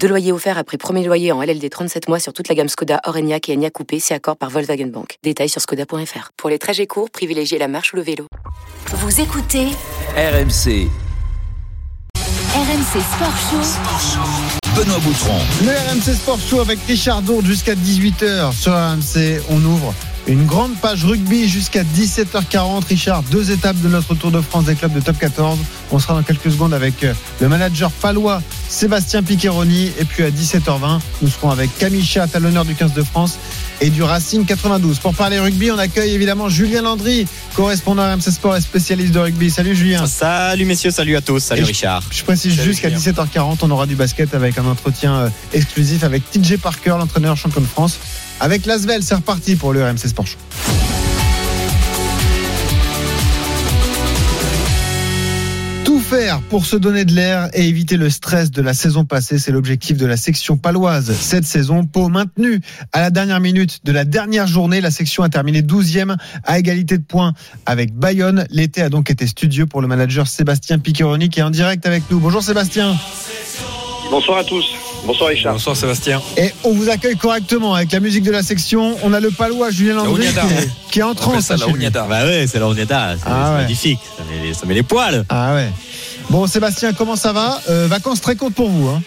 Deux loyers offerts après premier loyer en LLD 37 mois sur toute la gamme Skoda, Orenia et Enya Coupé, c'est accord par Volkswagen Bank. Détails sur skoda.fr. Pour les trajets courts, privilégiez la marche ou le vélo. Vous écoutez RMC. RMC Sport Show. Benoît Boutron. Le RMC Sport Show avec Richard Dourde jusqu'à 18h sur RMC. On ouvre une grande page rugby jusqu'à 17h40. Richard, deux étapes de notre Tour de France des clubs de top 14. On sera dans quelques secondes avec euh, le manager palois Sébastien Piccheroni. Et puis à 17h20, nous serons avec Camille Chat à l'honneur du 15 de France et du Racing 92. Pour parler rugby, on accueille évidemment Julien Landry, correspondant à RMC Sport et spécialiste de rugby. Salut Julien. Salut messieurs, salut à tous, salut je- Richard. Je précise Salut, jusqu'à Julien. 17h40, on aura du basket avec un entretien euh, exclusif avec TJ Parker, l'entraîneur champion de France. Avec Lasvel, c'est reparti pour le RMC Sport. Tout faire pour se donner de l'air et éviter le stress de la saison passée, c'est l'objectif de la section paloise. Cette saison, Pau maintenu à la dernière minute de la dernière journée. La section a terminé 12e à égalité de points avec Bayonne. L'été a donc été studieux pour le manager Sébastien Piccheroni qui est en direct avec nous. Bonjour Sébastien. Bonsoir à tous. Bonsoir Richard. Bonsoir Sébastien. Et on vous accueille correctement avec la musique de la section. On a le palois Julien Landry qui, est- qui est en transe. chez lui. Bah ouais, c'est la c'est Ah c'est ouais. magnifique, ça met, les, ça met les poils. Ah ouais. Bon Sébastien, comment ça va? Euh, Vacances très courtes pour vous. Hein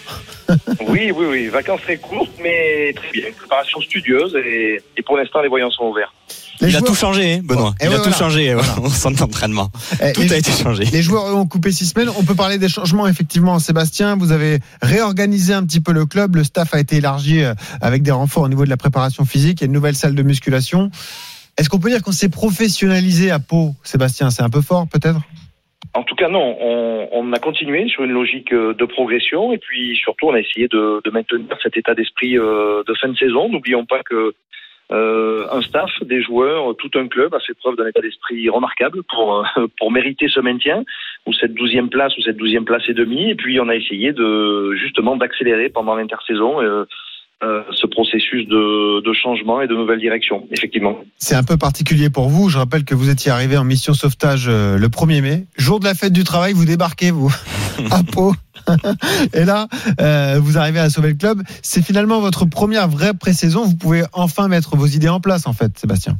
Oui, oui, oui. Vacances très courtes, mais très bien. Préparation studieuse et, et pour l'instant, les voyants sont ouverts. Les Il a tout changé, hein, Benoît. Eh Il ouais, a tout changé Voilà. au centre d'entraînement. Eh, Tout les- a été changé. Les joueurs ont coupé six semaines. On peut parler des changements, effectivement. Sébastien, vous avez réorganisé un petit peu le club. Le staff a été élargi euh, avec des renforts au niveau de la préparation physique. Il y a une nouvelle salle de musculation. Est-ce qu'on peut dire qu'on s'est professionnalisé à Pau, Sébastien? C'est un peu fort, peut-être? En tout cas, non. On, on a continué sur une logique euh, de progression et puis surtout, on a essayé de, de maintenir cet état d'esprit euh, de fin de saison. N'oublions pas que euh, un staff, des joueurs, tout un club a fait preuve d'un état d'esprit remarquable pour euh, pour mériter ce maintien ou cette douzième place ou cette douzième place et demie. Et puis, on a essayé de justement d'accélérer pendant l'intersaison. euh, euh, ce processus de, de changement et de nouvelle direction, effectivement. C'est un peu particulier pour vous. Je rappelle que vous étiez arrivé en mission sauvetage euh, le 1er mai. Jour de la fête du travail, vous débarquez, vous, à Pau. Et là, euh, vous arrivez à sauver le club. C'est finalement votre première vraie pré-saison. Vous pouvez enfin mettre vos idées en place, en fait, Sébastien.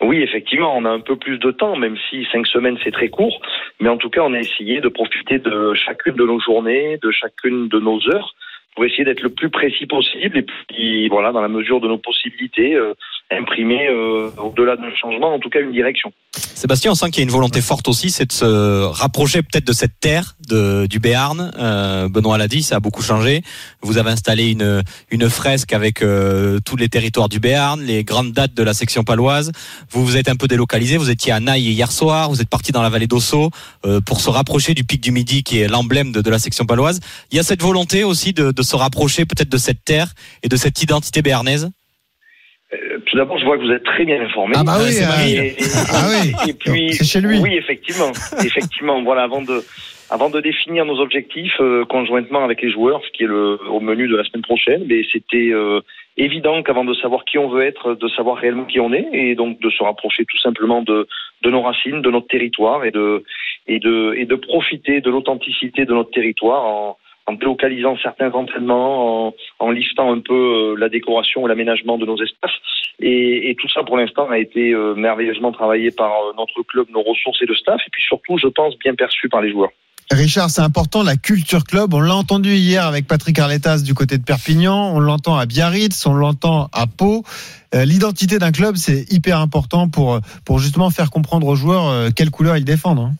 Oui, effectivement, on a un peu plus de temps, même si cinq semaines c'est très court. Mais en tout cas, on a essayé de profiter de chacune de nos journées, de chacune de nos heures, pour essayer d'être le plus précis possible. Et puis, voilà, dans la mesure de nos possibilités, euh, imprimer euh, au-delà d'un changement, en tout cas une direction. Sébastien, on sent qu'il y a une volonté forte aussi, c'est de se rapprocher peut-être de cette terre de, du Béarn. Euh, Benoît l'a dit, ça a beaucoup changé. Vous avez installé une, une fresque avec euh, tous les territoires du Béarn, les grandes dates de la section paloise. Vous vous êtes un peu délocalisé, vous étiez à Naï hier soir, vous êtes parti dans la vallée d'Ossau euh, pour se rapprocher du pic du Midi qui est l'emblème de, de la section paloise. Il y a cette volonté aussi de, de se rapprocher peut-être de cette terre et de cette identité béarnaise? Euh, tout d'abord, je vois que vous êtes très bien informé. Ah bah oui, euh. Et, et- Ah oui. et puis, C'est chez lui. Oui, effectivement, effectivement. Voilà, avant de, avant de définir nos objectifs euh, conjointement avec les joueurs, ce qui est le, au menu de la semaine prochaine, mais c'était euh, évident qu'avant de savoir qui on veut être, de savoir réellement qui on est, et donc de se rapprocher tout simplement de, de nos racines, de notre territoire, et de, et de, et de profiter de l'authenticité de notre territoire en, en délocalisant certains entraînements, en, en liftant un peu euh, la décoration et l'aménagement de nos espaces. Et, tout ça, pour l'instant, a été euh, merveilleusement travaillé par euh, notre club, nos ressources et le staff, et puis surtout, je pense, bien perçu par les joueurs. Richard, c'est important, la culture club. On l'a entendu hier avec Patrick Arletas du côté de Perpignan. On l'entend à Biarritz, on l'entend à Pau. L'identité d'un club, c'est hyper important pour, pour justement faire comprendre aux joueurs quelle couleur ils défendent.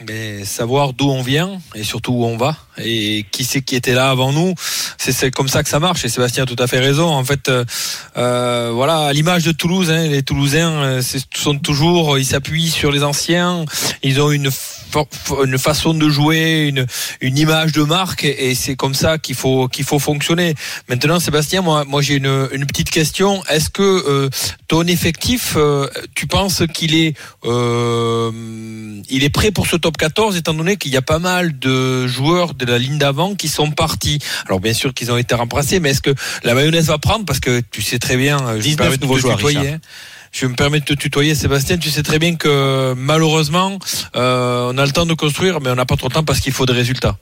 Mais savoir d'où on vient et surtout où on va et qui c'est qui était là avant nous, c'est comme ça que ça marche. Et Sébastien a tout à fait raison. En fait, euh, euh, voilà, à l'image de Toulouse, hein, les Toulousains euh, sont toujours, ils s'appuient sur les anciens. Ils ont une une façon de jouer, une, une image de marque, et, c'est comme ça qu'il faut qu'il faut fonctionner. Maintenant, Sébastien, moi, moi j'ai une, une petite question. Est-ce que euh, ton effectif, euh, tu penses qu'il est euh, il est prêt pour ce top 14, étant donné qu'il y a pas mal de joueurs de la ligne d'avant qui sont partis. Alors bien sûr qu'ils ont été remplacés, mais est-ce que la mayonnaise va prendre? Parce que tu sais très bien, 19 nouveaux joueurs. Tutoyer, je me permets de te tutoyer, Sébastien. Tu sais très bien que malheureusement, euh, on a le temps de construire, mais on n'a pas trop de temps parce qu'il faut des résultats.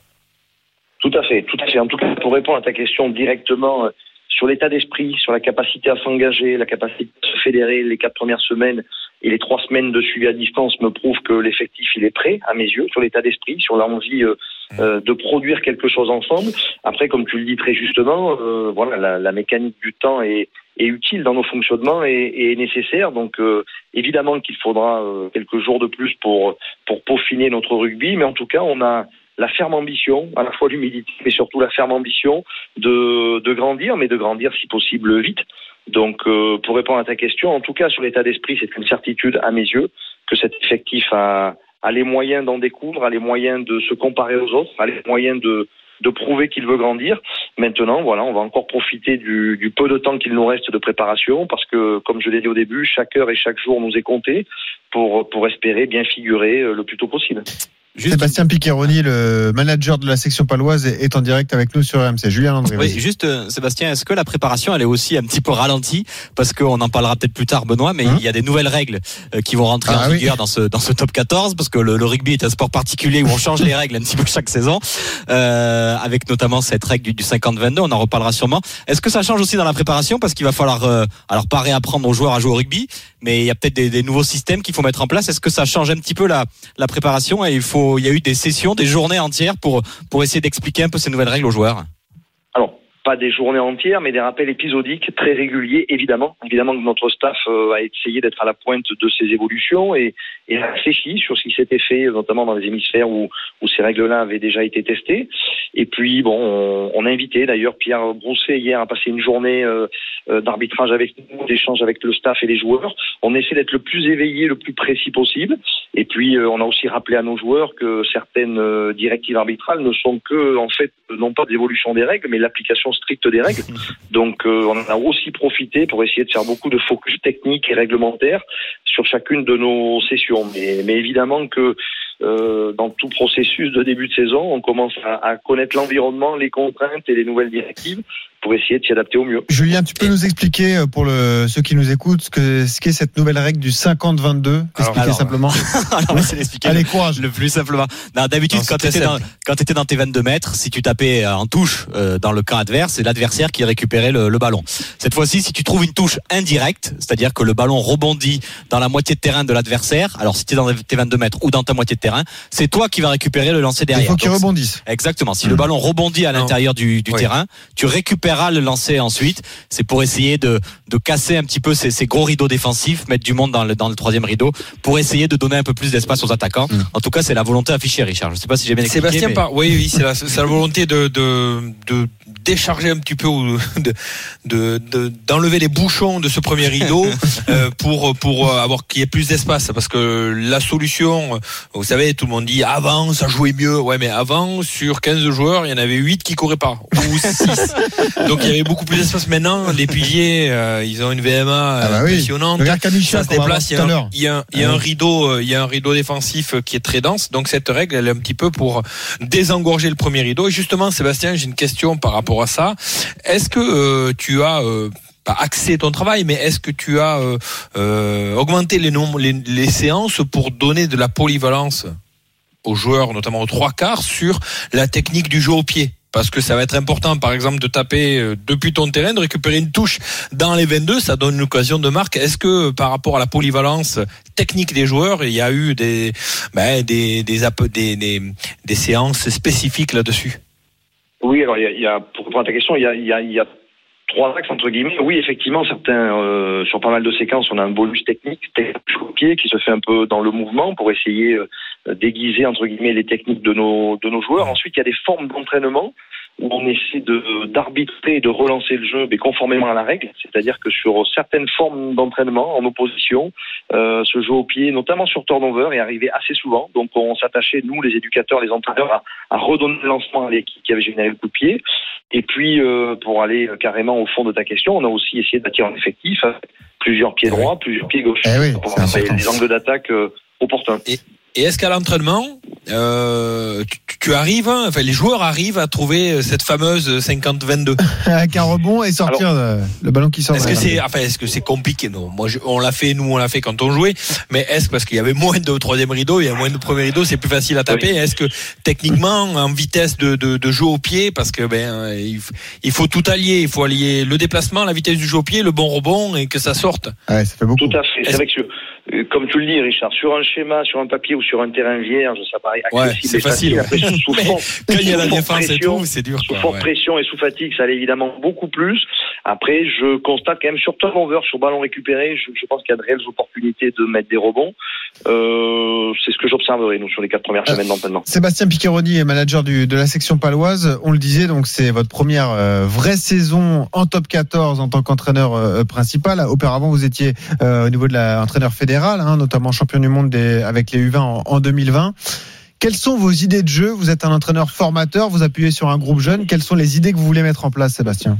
Tout à fait, tout à fait. En tout cas, pour répondre à ta question directement euh, sur l'état d'esprit, sur la capacité à s'engager, la capacité à se fédérer, les quatre premières semaines et les trois semaines de suivi à distance me prouvent que l'effectif il est prêt à mes yeux sur l'état d'esprit, sur l'envie euh, mmh. de produire quelque chose ensemble. Après, comme tu le dis très justement, voilà, la, la, mécanique du temps est, est utile dans nos fonctionnements et, est nécessaire. Donc euh, évidemment qu'il faudra euh, quelques jours de plus pour pour peaufiner notre rugby, mais en tout cas on a la ferme ambition, à la fois l'humilité, mais surtout la ferme ambition de, de grandir, mais de grandir si possible vite. Donc, euh, pour répondre à ta question, en tout cas sur l'état d'esprit, c'est une certitude à mes yeux que cet effectif a, les moyens d'en découvrir, a les moyens de se comparer aux autres, a les moyens de, de prouver qu'il veut grandir. Maintenant, voilà, on va encore profiter du, du peu de temps qu'il nous reste de préparation parce que, comme je l'ai dit au début, chaque heure et chaque jour nous est compté pour, pour espérer bien figurer euh, le plus tôt possible. Sébastien Piccheroni, le manager de la section paloise, est en direct avec nous sur RMC. Julien André. Oui, juste euh, Sébastien, est-ce que la préparation elle est aussi un petit peu ralentie parce qu'on en parlera peut-être plus tard, Benoît, mais hein il y a des nouvelles règles euh, qui vont rentrer ah en vigueur dans ce dans ce top 14 parce que le, rugby est un sport particulier où on change les règles un petit peu chaque saison, euh, avec notamment cette règle du, 50-22. On en reparlera sûrement. Est-ce que ça change aussi dans la préparation parce qu'il va falloir euh, alors pas réapprendre aux joueurs à jouer au rugby, mais il y a peut-être des, des, nouveaux systèmes qu'il faut mettre en place. Est-ce que ça change un petit peu la la préparation et il faut il y a eu des sessions, des journées entières pour, pour essayer d'expliquer un peu ces nouvelles règles aux joueurs pas des journées entières, mais des rappels épisodiques très réguliers, évidemment. Évidemment que notre staff euh, a essayé d'être à la pointe de ces évolutions et, et a réfléchi sur ce qui s'était fait, notamment dans les hémisphères où, où ces règles-là avaient déjà été testées. Et puis, bon, on, a invité d'ailleurs Pierre Brousset hier à passer une journée euh, euh, d'arbitrage avec nous, d'échange avec le staff et les joueurs. On essaie d'être le plus éveillé, le plus précis possible. Et puis, euh, on a aussi rappelé à nos joueurs que certaines directives arbitrales ne sont que, en fait, non pas d'évolution des règles, mais l'application stricte des règles. Donc, on en a aussi profité pour essayer de faire beaucoup de focus technique et réglementaire sur chacune de nos sessions. Mais, mais évidemment que euh, dans tout processus de début de saison, on commence à, à connaître l'environnement, les contraintes et les nouvelles directives pour essayer de s'y adapter au mieux. Julien, tu peux nous expliquer euh, pour le, ceux qui nous écoutent ce que ce qu'est cette nouvelle règle du 50-22 Expliquer simplement. alors, l'expliquer. Allez, courage. Le plus simplement. D'habitude, quand tu étais, dans, quand étais dans tes 22 mètres, si tu tapais en touche euh, dans le camp adverse, c'est l'adversaire qui récupérait le, le ballon. Cette fois-ci, si tu trouves une touche indirecte, c'est-à-dire que le ballon rebondit dans la moitié de terrain de l'adversaire, alors si tu es dans tes 22 mètres ou dans ta moitié de terrain, c'est toi qui vas récupérer le lancer derrière. Il faut qu'il rebondisse. Exactement. Si le mmh. ballon rebondit à l'intérieur du, du terrain, tu récupères le lancer ensuite. C'est pour essayer de, de casser un petit peu ces, ces, gros rideaux défensifs, mettre du monde dans le, dans le troisième rideau, pour essayer de donner un peu plus d'espace aux attaquants. Mm. En tout cas, c'est la volonté affichée, Richard. Je ne sais pas si j'ai bien expliqué. Sébastien, oui, oui, c'est la, la, volonté de, de, de décharger un petit peu ou de d'enlever de, les bouchons de ce premier rideau euh, pour pour avoir qu'il y ait plus d'espace. Parce que la solution vous savez tout le monde dit avant ça jouait mieux. Ouais mais avant sur 15 joueurs il y en avait 8 qui couraient pas. Ou 6 donc il y avait beaucoup plus d'espace. Maintenant les piliers euh, ils ont une VMA ah bah impressionnante. Ça se déplace. Il y a, un, il y a, il y a un ah rideau euh, il y a un rideau défensif qui est très dense. Donc cette règle elle est un petit peu pour désengorger le premier rideau. Et justement Sébastien j'ai une question par rapport à ça. Est-ce que euh, tu as euh, pas axé ton travail, mais est-ce que tu as euh, augmenté les, séances pour donner de la polyvalence aux joueurs, notamment aux trois quarts, sur la technique du jeu au pied? Parce que ça va être important, par exemple, de taper depuis ton terrain, de récupérer une touche dans les 22, ça donne une occasion de marque. Est-ce que par rapport à la polyvalence technique des joueurs, il y a eu des, ben, séances spécifiques là-dessus? Oui, alors il y a, pour répondre à ta question, il y a, il y a, il y a trois axes entre guillemets. Oui, effectivement, certains euh, sur pas mal de séquences, on a un bonus technique, technique qui se fait un peu dans le mouvement pour essayer euh, d'aiguiser entre guillemets les techniques de nos de nos joueurs. Ensuite, il y a des formes d'entraînement où on essaie de d'arbitrer et de relancer le jeu, mais conformément à la règle. C'est-à-dire que sur certaines formes d'entraînement en opposition, euh, ce jeu au pied, notamment sur turnover, est arrivé assez souvent. Donc on s'attachait, nous, les éducateurs, les entraîneurs, à, à redonner le lancement à l'équipe qui avait généré le coup de pied. Et puis, euh, pour aller carrément au fond de ta question, on a aussi essayé d'attirer un effectif, plusieurs pieds droits, plusieurs pieds gauches, Eh oui, pour des angles d'attaque euh, opportuns. Et est-ce qu'à l'entraînement, euh, tu, tu arrives, hein, enfin les joueurs arrivent à trouver euh, cette fameuse 50-22 Avec un rebond et sortir le ballon qui sort. Est-ce que c'est, enfin, est-ce que c'est compliqué? Non, moi, je- on l'a fait, nous, on l'a fait quand on jouait. Mais est-ce parce qu'il y avait moins de troisième rideau, il y a moins de premier rideau, c'est plus facile à taper. Est-ce que techniquement, en vitesse de, de, de jeu au pied, parce que ben, il, faut tout allier, il faut allier le déplacement, la vitesse du jeu au pied, le bon rebond et que ça sorte. Ouais, ça fait beaucoup. Tout à fait. C'est vrai que, sur- comme tu le dis, Richard, sur un schéma, sur un papier ou sur un terrain vierge, ça paraît Ouais, accessible c'est et facile. Après, sous, sous fort- Quand il y a la défense et pression, tout, c'est dur. sous Quoi, forte ouais. pression et sous fatigue, ça allait évidemment beaucoup plus. Après, je constate quand même sur turnover, sur ballon récupéré, je, je pense qu'il y a de réelles opportunités de mettre des rebonds. Euh, c'est ce que j'observerai, nous, sur les quatre premières Ah. semaines d'entraînement. Sébastien Piccheroni est manager du, de la section paloise. On le disait, donc c'est votre première euh, vraie saison en top 14 en tant qu'entraîneur euh, principal. Auparavant, vous étiez euh, au niveau de l'entraîneur fédéral, hein, notamment champion du monde avec les U20 en, en 2020. Quelles sont vos idées de jeu? Vous êtes un entraîneur formateur, vous appuyez sur un groupe jeune. Quelles sont les idées que vous voulez mettre en place, Sébastien?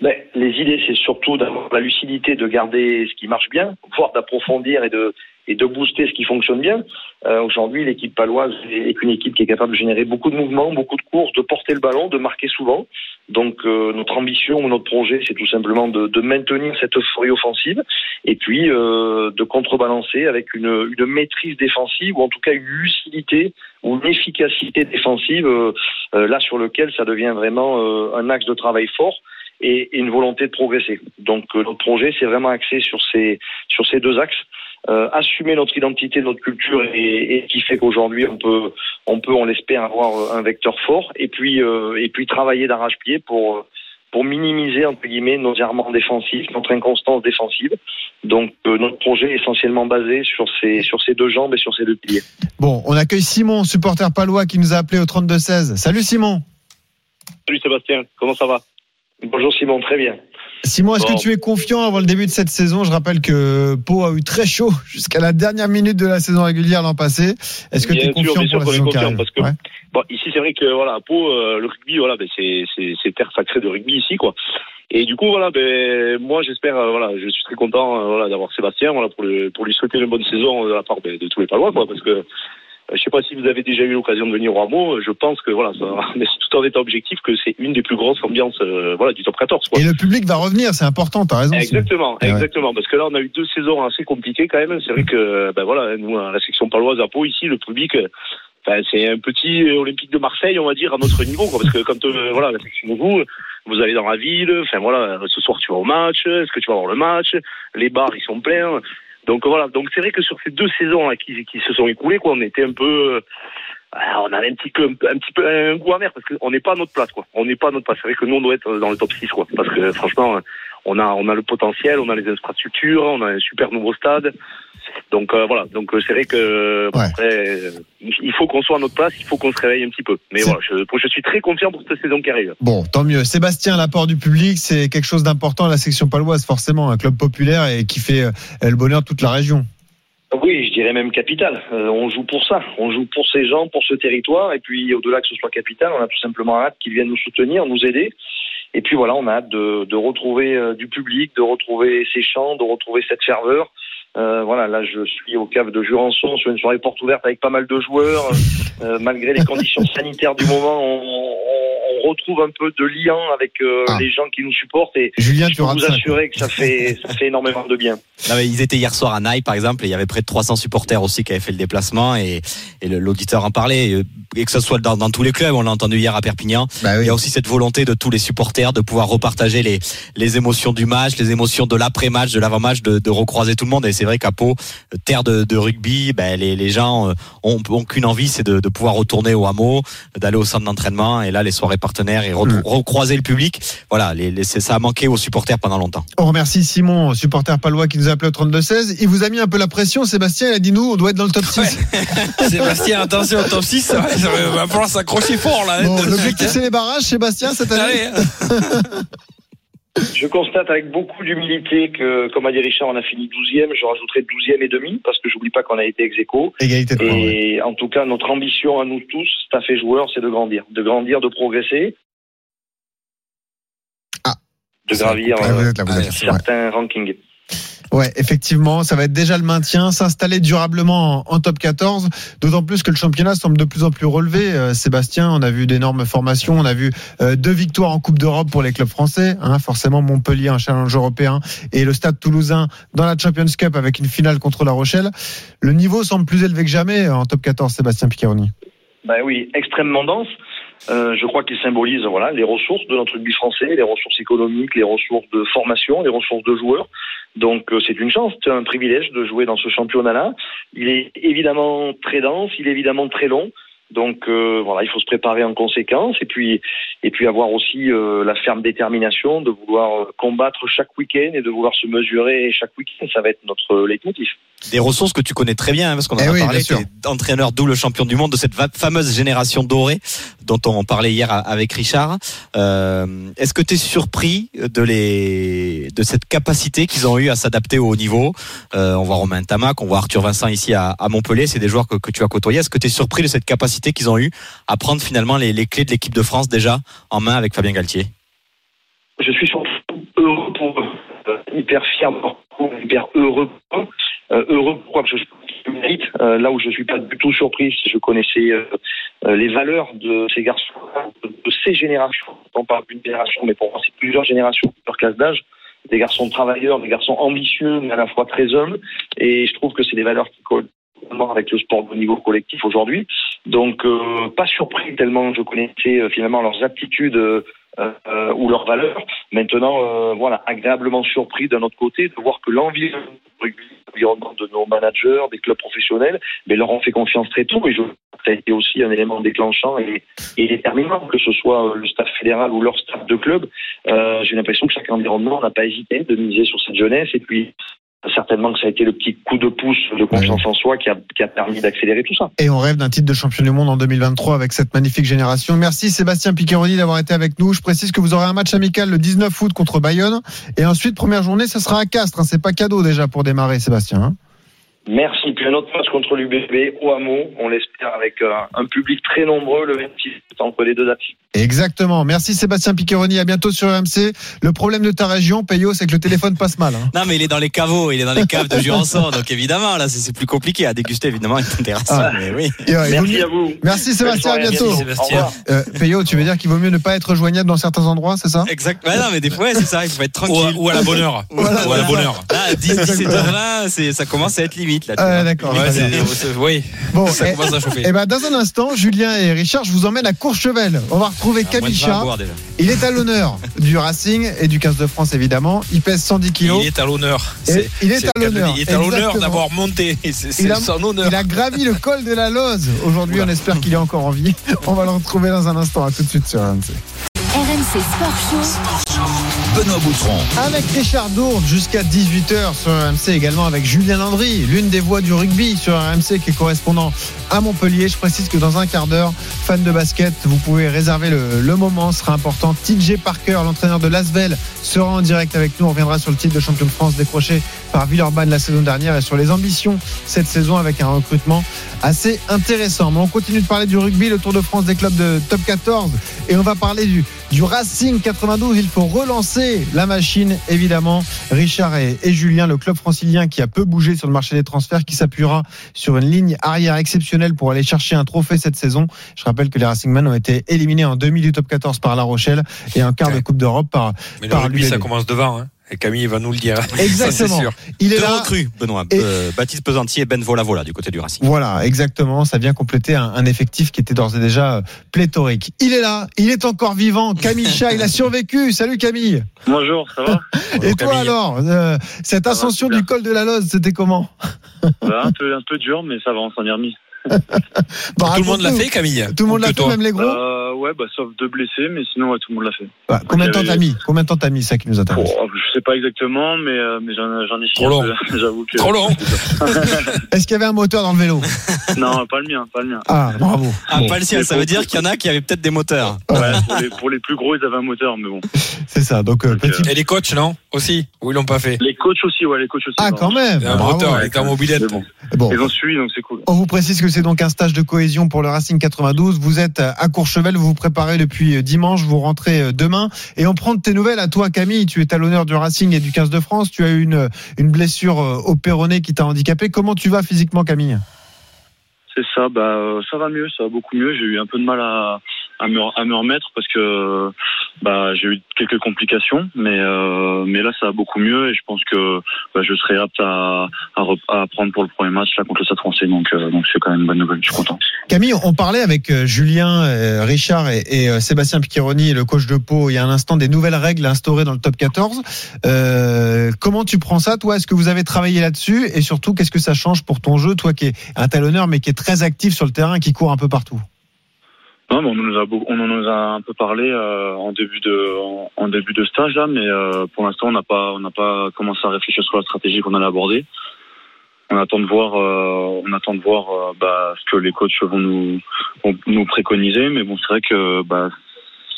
Mais les idées, c'est surtout d'avoir la lucidité de garder ce qui marche bien, voire d'approfondir et de et de booster ce qui fonctionne bien. Euh, Aujourd'hui, l'équipe paloise est une équipe qui est capable de générer beaucoup de mouvements, beaucoup de courses, de porter le ballon, de marquer souvent. Donc euh, notre ambition ou notre projet, c'est tout simplement de, de maintenir cette euphorie offensive et puis euh, de contrebalancer avec une, une maîtrise défensive ou en tout cas une lucidité ou une efficacité défensive euh, euh, là sur lequel ça devient vraiment euh, un axe de travail fort et, et une volonté de progresser. Donc euh, notre projet, c'est vraiment axé sur ces sur ces deux axes. Euh, assumer notre identité, notre culture et, et qui fait qu'aujourd'hui on peut, on peut, on l'espère, avoir un vecteur fort et puis euh, et puis travailler d'arrache-pied pour pour minimiser entre guillemets nos errements défensifs, notre inconstance défensive. Donc euh, notre projet est essentiellement basé sur ces sur ces deux jambes et sur ces deux piliers. Bon, on accueille Simon, supporter palois, qui nous a appelé au 32-16. Salut Simon Salut Sébastien, comment ça va? Bonjour Simon, très bien. Simon, est-ce Bon. que tu es confiant avant le début de cette saison? Je rappelle que Pau a eu très chaud jusqu'à la dernière minute de la saison régulière l'an passé. Est-ce que tu es confiant bien sûr pour la saison confiant, parce que- Ouais. Bon, ici c'est vrai que voilà, Pau, euh, le rugby, voilà, ben, c'est terre sacrée de rugby ici, quoi. Et du coup, voilà, ben moi j'espère, euh, voilà, je suis très content, euh, voilà, d'avoir Sébastien, voilà, pour le, pour lui souhaiter une bonne saison euh, de la part ben, de tous les Palois, quoi, parce que euh, je sais pas si vous avez déjà eu l'occasion de venir au Hameau, je pense que voilà, ça, mais c'est tout en état objectif que c'est une des plus grosses ambiances, euh, voilà, du top 14, quoi. Et le public va revenir, c'est important, t'as raison. Exactement, exactement. Parce que là, on a eu deux saisons assez compliquées quand même. C'est vrai que, ben voilà, nous, à la section paloise à Pau, ici, le public, euh, enfin, c'est un petit Olympique de Marseille, on va dire, à notre niveau, quoi. Parce que quand, euh, voilà, la section vous, vous allez dans la ville, enfin voilà, ce soir tu vas au match, est-ce que tu vas voir le match, les bars, ils sont pleins. Donc voilà, donc c'est vrai que sur ces deux saisons qui, qui se sont écoulées, quoi, on était un peu, euh, ah, on avait un petit peu, un petit peu un goût amer parce qu'on n'est pas à notre place, quoi. On n'est pas à notre place. C'est vrai que nous, on doit être dans le top 6, quoi. Parce que franchement, on a, on a le potentiel, on a les infrastructures, on a un super nouveau stade. Donc euh, voilà, donc euh, c'est vrai que Ouais. après, euh, il faut qu'on soit à notre place, il faut qu'on se réveille un petit peu. Mais voilà, je, je suis très confiant pour cette saison qui arrive. Bon, tant mieux. Sébastien, l'apport du public, c'est quelque chose d'important à la section paloise, forcément, un club populaire et qui fait euh, le bonheur de toute la région. Oui, je dirais même capital. Euh, on joue pour ça. On joue pour ces gens, pour ce territoire. Et puis, au-delà que ce soit capital, on a tout simplement hâte qu'ils viennent nous soutenir, nous aider. Et puis voilà, on a hâte de, de retrouver euh, du public, de retrouver ces chants, de retrouver cette ferveur. Euh, voilà, là, je suis au cave de Jurançon sur une soirée porte ouverte avec pas mal de joueurs. Euh, malgré les conditions sanitaires du moment, on, on- on retrouve un peu de lien avec euh, Ah. les gens qui nous supportent. Et Julien, je tu peux vous assurer que ça fait, ça fait énormément de bien. Non, mais ils étaient hier soir à Naï, par exemple, et il y avait près de 300 supporters aussi qui avaient fait le déplacement, et, et l'auditeur en parlait, euh, et que ce soit dans, dans tous les clubs, on l'a entendu hier à Perpignan, Bah oui. il y a aussi cette volonté de tous les supporters de pouvoir repartager les, les émotions du match, les émotions de l'après-match, de l'avant-match, de, de recroiser tout le monde. Et c'est vrai qu'à Pau, euh, terre de, de rugby, ben, les, les gens euh, ont, ont qu'une envie, c'est de, de pouvoir retourner au hameau, d'aller au centre d'entraînement, et là, les soirées partenaires et re- Mm. recroiser le public. Voilà, les, les- c'est- ça a manqué aux supporters pendant longtemps. On remercie Simon, supporter palois, qui nous a appelé au 32-16. Il vous a mis un peu la pression, Sébastien. Il a dit nous, on doit être dans le top 6. Sébastien, attention, top 6, ça va, ça va- va falloir s'accrocher fort là. Bon, hein, de L'objectif, c'est les barrages, Sébastien, cette hein. année. Je constate avec beaucoup d'humilité que, comme a dit Richard, on a fini 12e. Je rajouterai 12e et demi parce que j'oublie pas qu'on a été ex aequo. Égalité de. Et en tout cas, notre ambition à nous tous, staff et joueurs, c'est de grandir. De grandir, de progresser. Ah. De gravir Ah, euh, là. Ouais. certains rankings. Ouais, effectivement, ça va être déjà le maintien, s'installer durablement en, top 14, d'autant plus que le championnat semble de plus en plus relevé. Euh, Sébastien, on a vu d'énormes formations, on a vu euh, deux victoires en Coupe d'Europe pour les clubs français, hein, forcément Montpellier, un challenge européen, et le Stade toulousain dans la Champions Cup avec une finale contre La Rochelle. Le niveau semble plus élevé que jamais en top 14, Sébastien Piccaroni. Ben oui, extrêmement dense. Euh, je crois qu'il symbolise voilà les ressources de notre rugby français, les ressources économiques, les ressources de formation, les ressources de joueurs. Donc euh, c'est une chance, c'est un privilège de jouer dans ce championnat-là. Il est évidemment très dense, il est évidemment très long. Donc euh, voilà, il faut se préparer en conséquence et puis et puis avoir aussi euh, la ferme détermination de vouloir euh, combattre chaque week-end et de vouloir se mesurer chaque week-end. Ça va être notre leitmotiv. Des ressources que tu connais très bien, hein, parce qu'on en Eh a oui, parlé. T'es entraîneur double champion du monde de cette fameuse génération dorée dont on parlait hier avec Richard. Euh, Est-ce que tu es surpris de les de cette capacité qu'ils ont eu à s'adapter au haut niveau? Euh, On voit Romain Tamac, on voit Arthur Vincent ici à, Montpellier. C'est des joueurs que, que tu as côtoyés. Est-ce que tu es surpris de cette capacité qu'ils ont eu à prendre finalement les, les clés de l'équipe de France déjà en main avec Fabien Galtier? Je suis surtout heureux pour eux, euh, hyper fier hyper heureux pour eux. Euh, heureux pourquoi? Parce que je Euh, là où je suis pas du tout surpris, que je connaissais euh, euh, les valeurs de ces garçons, de, ces générations. On parle d'une génération, mais pour moi c'est plusieurs générations, plusieurs classes d'âge. Des garçons travailleurs, des garçons ambitieux, mais à la fois très hommes. Et je trouve que c'est des valeurs qui collent avec le sport haut niveau collectif aujourd'hui. Donc euh, pas surpris tellement je connaissais euh, finalement leurs aptitudes euh, ou leurs valeurs. Maintenant, euh, voilà, agréablement surpris d'un autre côté de voir que l'environnement l'environnement de nos managers, des clubs professionnels, mais leur ont fait confiance très tôt et je ça a été aussi un élément déclenchant et, et déterminant, que ce soit euh, le staff fédéral ou leur staff de club. Euh, J'ai l'impression que chaque environnement n'a pas hésité de miser sur cette jeunesse et puis certainement que ça a été le petit coup de pouce de confiance en soi qui a, qui a permis d'accélérer tout ça. Et on rêve d'un titre de champion du monde en 2023 avec cette magnifique génération. Merci Sébastien Piccheroni d'avoir été avec nous. Je précise que vous aurez un match amical le 19 août contre Bayonne. Et ensuite, première journée, ça sera à Castres. hein. C'est pas cadeau déjà pour démarrer, Sébastien. Merci. Puis un autre match contre l'UBB au hameau, on l'espère avec euh, un public très nombreux le 26 entre les deux dates. Exactement. Merci Sébastien Piccheroni. À bientôt sur RMC. Le problème de ta région, Payot, c'est que le téléphone passe mal. hein. Non, mais il est dans les caveaux, il est dans les caves de Jurançon, donc évidemment, là, c'est plus compliqué à déguster, évidemment, une terrasse. Ah. Mais oui. Merci à vous. Merci Sébastien, à bientôt. Sébastien. Euh, Payot, tu veux dire qu'il vaut mieux ne pas être joignable dans certains endroits, c'est ça? Exact. Ouais, non, mais des fois, c'est ça, il faut être Ou, tranquille. à- ou à la bonne heure. Voilà, ou à la bonne heure. Là, 10, 17 heures 20, c'est, ça commence à être limite, là. Ah. D'accord. Ouais, oui, Bon, ça eh, commence à chauffer. eh ben, dans un instant, Julien et Richard, je vous emmène à Courchevel. On va retrouver Ah, Kabicha. Il est à l'honneur du Racing et du 15 de France, évidemment. Il pèse 110 kilos. Il est à l'honneur. Et il est à l'honneur. Il est à l'honneur d'avoir monté. Et C'est Il c'est a- son honneur. Il a gravi le col de la Loze. Aujourd'hui, on espère qu'il est encore en vie. On va le retrouver dans un instant. À tout de suite sur RMC. RMC Sport Show. Benoît Boutron. Avec Richard Dourde jusqu'à 18h sur RMC, également avec Julien Landry, l'une des voix du rugby sur RMC qui est correspondant à Montpellier. Je précise que dans un quart d'heure, fan de basket, vous pouvez réserver le, le moment, ce sera important. TJ Parker, l'entraîneur de Lasvel, sera en direct avec nous. On reviendra sur le titre de champion de France décroché par Villeurbanne la saison dernière et sur les ambitions cette saison avec un recrutement assez intéressant. Mais on continue de parler du rugby, le Tour de France des clubs de top 14 et on va parler du, du Racing 92. Il faut relancer la machine, évidemment. Richard et, et Julien, le club francilien qui a peu bougé sur le marché des transferts, qui s'appuiera sur une ligne arrière exceptionnelle pour aller chercher un trophée cette saison. Je rappelle que les Racingmen ont été éliminés en demi du top 14 par La Rochelle et en quart de. Coupe d'Europe par, Mais le par rugby, ça commence devant. hein. Et Camille va nous le dire. Exactement. Ça, sûr. Il est Deux là. recrues, Benoît. Et- Euh, Baptiste Pesantier et Ben Vola Vola du côté du Racing. Voilà, exactement. Ça vient compléter un, un effectif qui était d'ores et déjà euh, pléthorique. Il est là, il est encore vivant. Camille Chat, il a survécu. Salut Camille. Bonjour, ça va? Et toi Camille. alors, euh, cette Ça ascension du col de la Loze, c'était comment? Bah, un, peu, un peu dur, mais ça va, on s'en est remis. Bah, Tout le monde l'a fait, Camille Tout le monde l'a fait, même les gros. Euh, ouais, bah, sauf deux blessés, mais sinon, ouais, tout le monde l'a fait. Bah, combien de temps t'as mis? Combien de temps t'as mis ça qui nous intéresse? Bon, je sais pas exactement, mais, euh, mais j'en, j'en ai Trop long. un J'avoue que. Trop long. Est-ce qu'il y avait un moteur dans le vélo? Non, pas le mien, pas le mien. Ah, bravo. Ah, Bon, pas le sien, ça veut dire qu'il y en a qui avaient peut-être des moteurs. Ouais, pour, les, pour les plus gros, ils avaient un moteur, mais bon. c'est ça. Donc, euh, Donc, petit. Et les coachs, non? Aussi Ou ils l'ont pas fait? Les coachs aussi, ouais, les coachs aussi. Ah, quand même. Un bravo. moteur, était en mobilette. Ils ont suivi, donc c'est cool. On vous précise que c'est donc un stage de cohésion pour le Racing 92. Vous êtes à Courchevel, vous vous préparez depuis dimanche, vous rentrez demain. Et on prend de tes nouvelles à toi, Camille. Tu es à l'honneur du Racing et du 15 de France. Tu as eu une, blessure euh, au péroné qui t'a handicapé. Comment tu vas physiquement, Camille? C'est ça, bah, euh, ça va mieux, ça va beaucoup mieux. J'ai eu un peu de mal à me remettre parce que bah, j'ai eu quelques complications, mais, euh, mais là, ça va beaucoup mieux et je pense que bah, je serai apte à, à, pour le premier match là, contre le Stade français. Donc, euh, donc c'est quand même une bonne nouvelle, je suis content. Camille, on parlait avec euh, Julien, euh, Richard et, et, euh, Sébastien Piccheroni, le coach de Pau, il y a un instant, des nouvelles règles instaurées dans le top 14. Euh, comment tu prends ça, toi? Est-ce que vous avez travaillé là-dessus? Et surtout, qu'est-ce que ça change pour ton jeu, toi qui es un talonneur mais qui est très actif sur le terrain, qui court un peu partout? Non, mais on nous a beaucoup- on en nous a un peu parlé euh, en début de en, en début de stage là, mais euh, pour l'instant on n'a pas on n'a pas commencé à réfléchir sur la stratégie qu'on allait aborder. On attend de voir euh, on attend de voir euh, bah, ce que les coachs vont nous vont nous préconiser, mais bon c'est vrai que bah,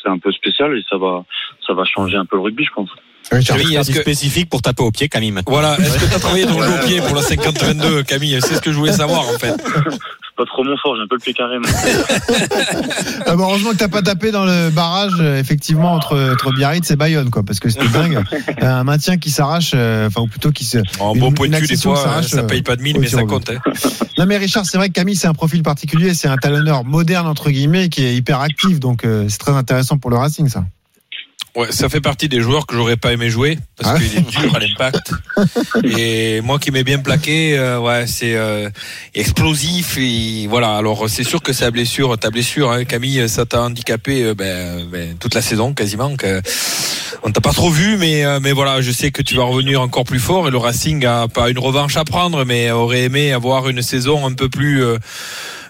c'est un peu spécial et ça va ça va changer un peu le rugby je pense. Oui, Faire est-ce que- spécifique pour taper au pied, Camille. maintenant. Voilà, est-ce que tu as travaillé ton jeu au pied pour la 50-22, Camille? C'est ce que je voulais savoir en fait. Pas trop mon fort, j'ai un peu le pied carré. mais- Ah bah, heureusement que t'as pas tapé dans le barrage, euh, effectivement, entre, entre Biarritz et Bayonne, quoi, parce que c'était dingue. Un maintien qui s'arrache, euh, enfin, ou plutôt qui se. En Une- bon point de vue, des fois, s'arrache, ça euh, paye pas de mine, au mais ça compte. hein. Non, mais Richard, c'est vrai que Camille, c'est un profil particulier, c'est un talonneur moderne, entre guillemets, qui est hyper actif, donc euh, c'est très intéressant pour le Racing, ça. Ouais, ça fait partie des joueurs que j'aurais pas aimé jouer parce Ah. qu'il est dur à l'impact. et moi qui m'ai bien plaqué, euh, ouais, c'est euh, explosif et voilà. Alors c'est sûr que sa blessure, ta blessure, hein, Camille, ça t'a handicapé euh, ben, ben, toute la saison quasiment. Que, on t'a pas trop vu, mais euh, mais voilà, je sais que tu vas revenir encore plus fort et le Racing a pas une revanche à prendre, mais aurait aimé avoir une saison un peu plus euh,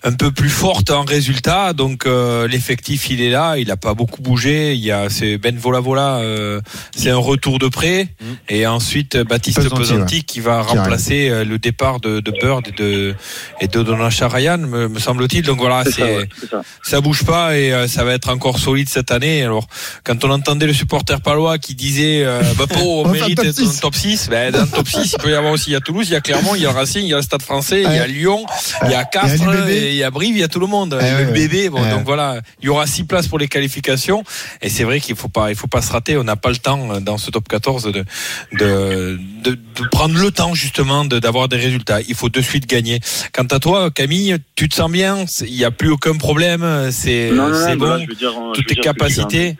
un peu plus forte en résultat. Donc euh, l'effectif il est là, il a pas beaucoup bougé. Il y a c'est Ben Vola Vola, euh, c'est un retour de prêt et ensuite euh, Baptiste Pesanti, Pesanti qui va Qui remplacer euh, le départ de, de Bird et de et de Donacha Ryan me, me semble-t-il. Donc voilà, C'est ça, ouais, c'est ça. ça bouge pas et euh, ça va être encore solide cette année. Alors quand on entendait le supporter palois qui disait euh, bah, Pau, On mérite top d'être dans 6. le top 6, ben, dans le top 6, il peut y avoir aussi il y a Toulouse, il y a Clermont, il y a Racing, il y a le Stade français, il y a Ouais. Lyon, il y a Il y Castres, a il y a Brive, il y a tout le monde. Ouais, le bébé, bon, donc voilà, il y aura six places pour les qualifications et c'est vrai qu'il faut pas il faut pas se rater, on n'a pas le temps euh, dans ce top 14 de de, de, de prendre le temps justement de- d'avoir des résultats. Il faut de suite gagner. Quant à toi, Camille, tu te sens bien? Il n'y a plus aucun problème? C'est bon? dire, Toutes tes un- capacités?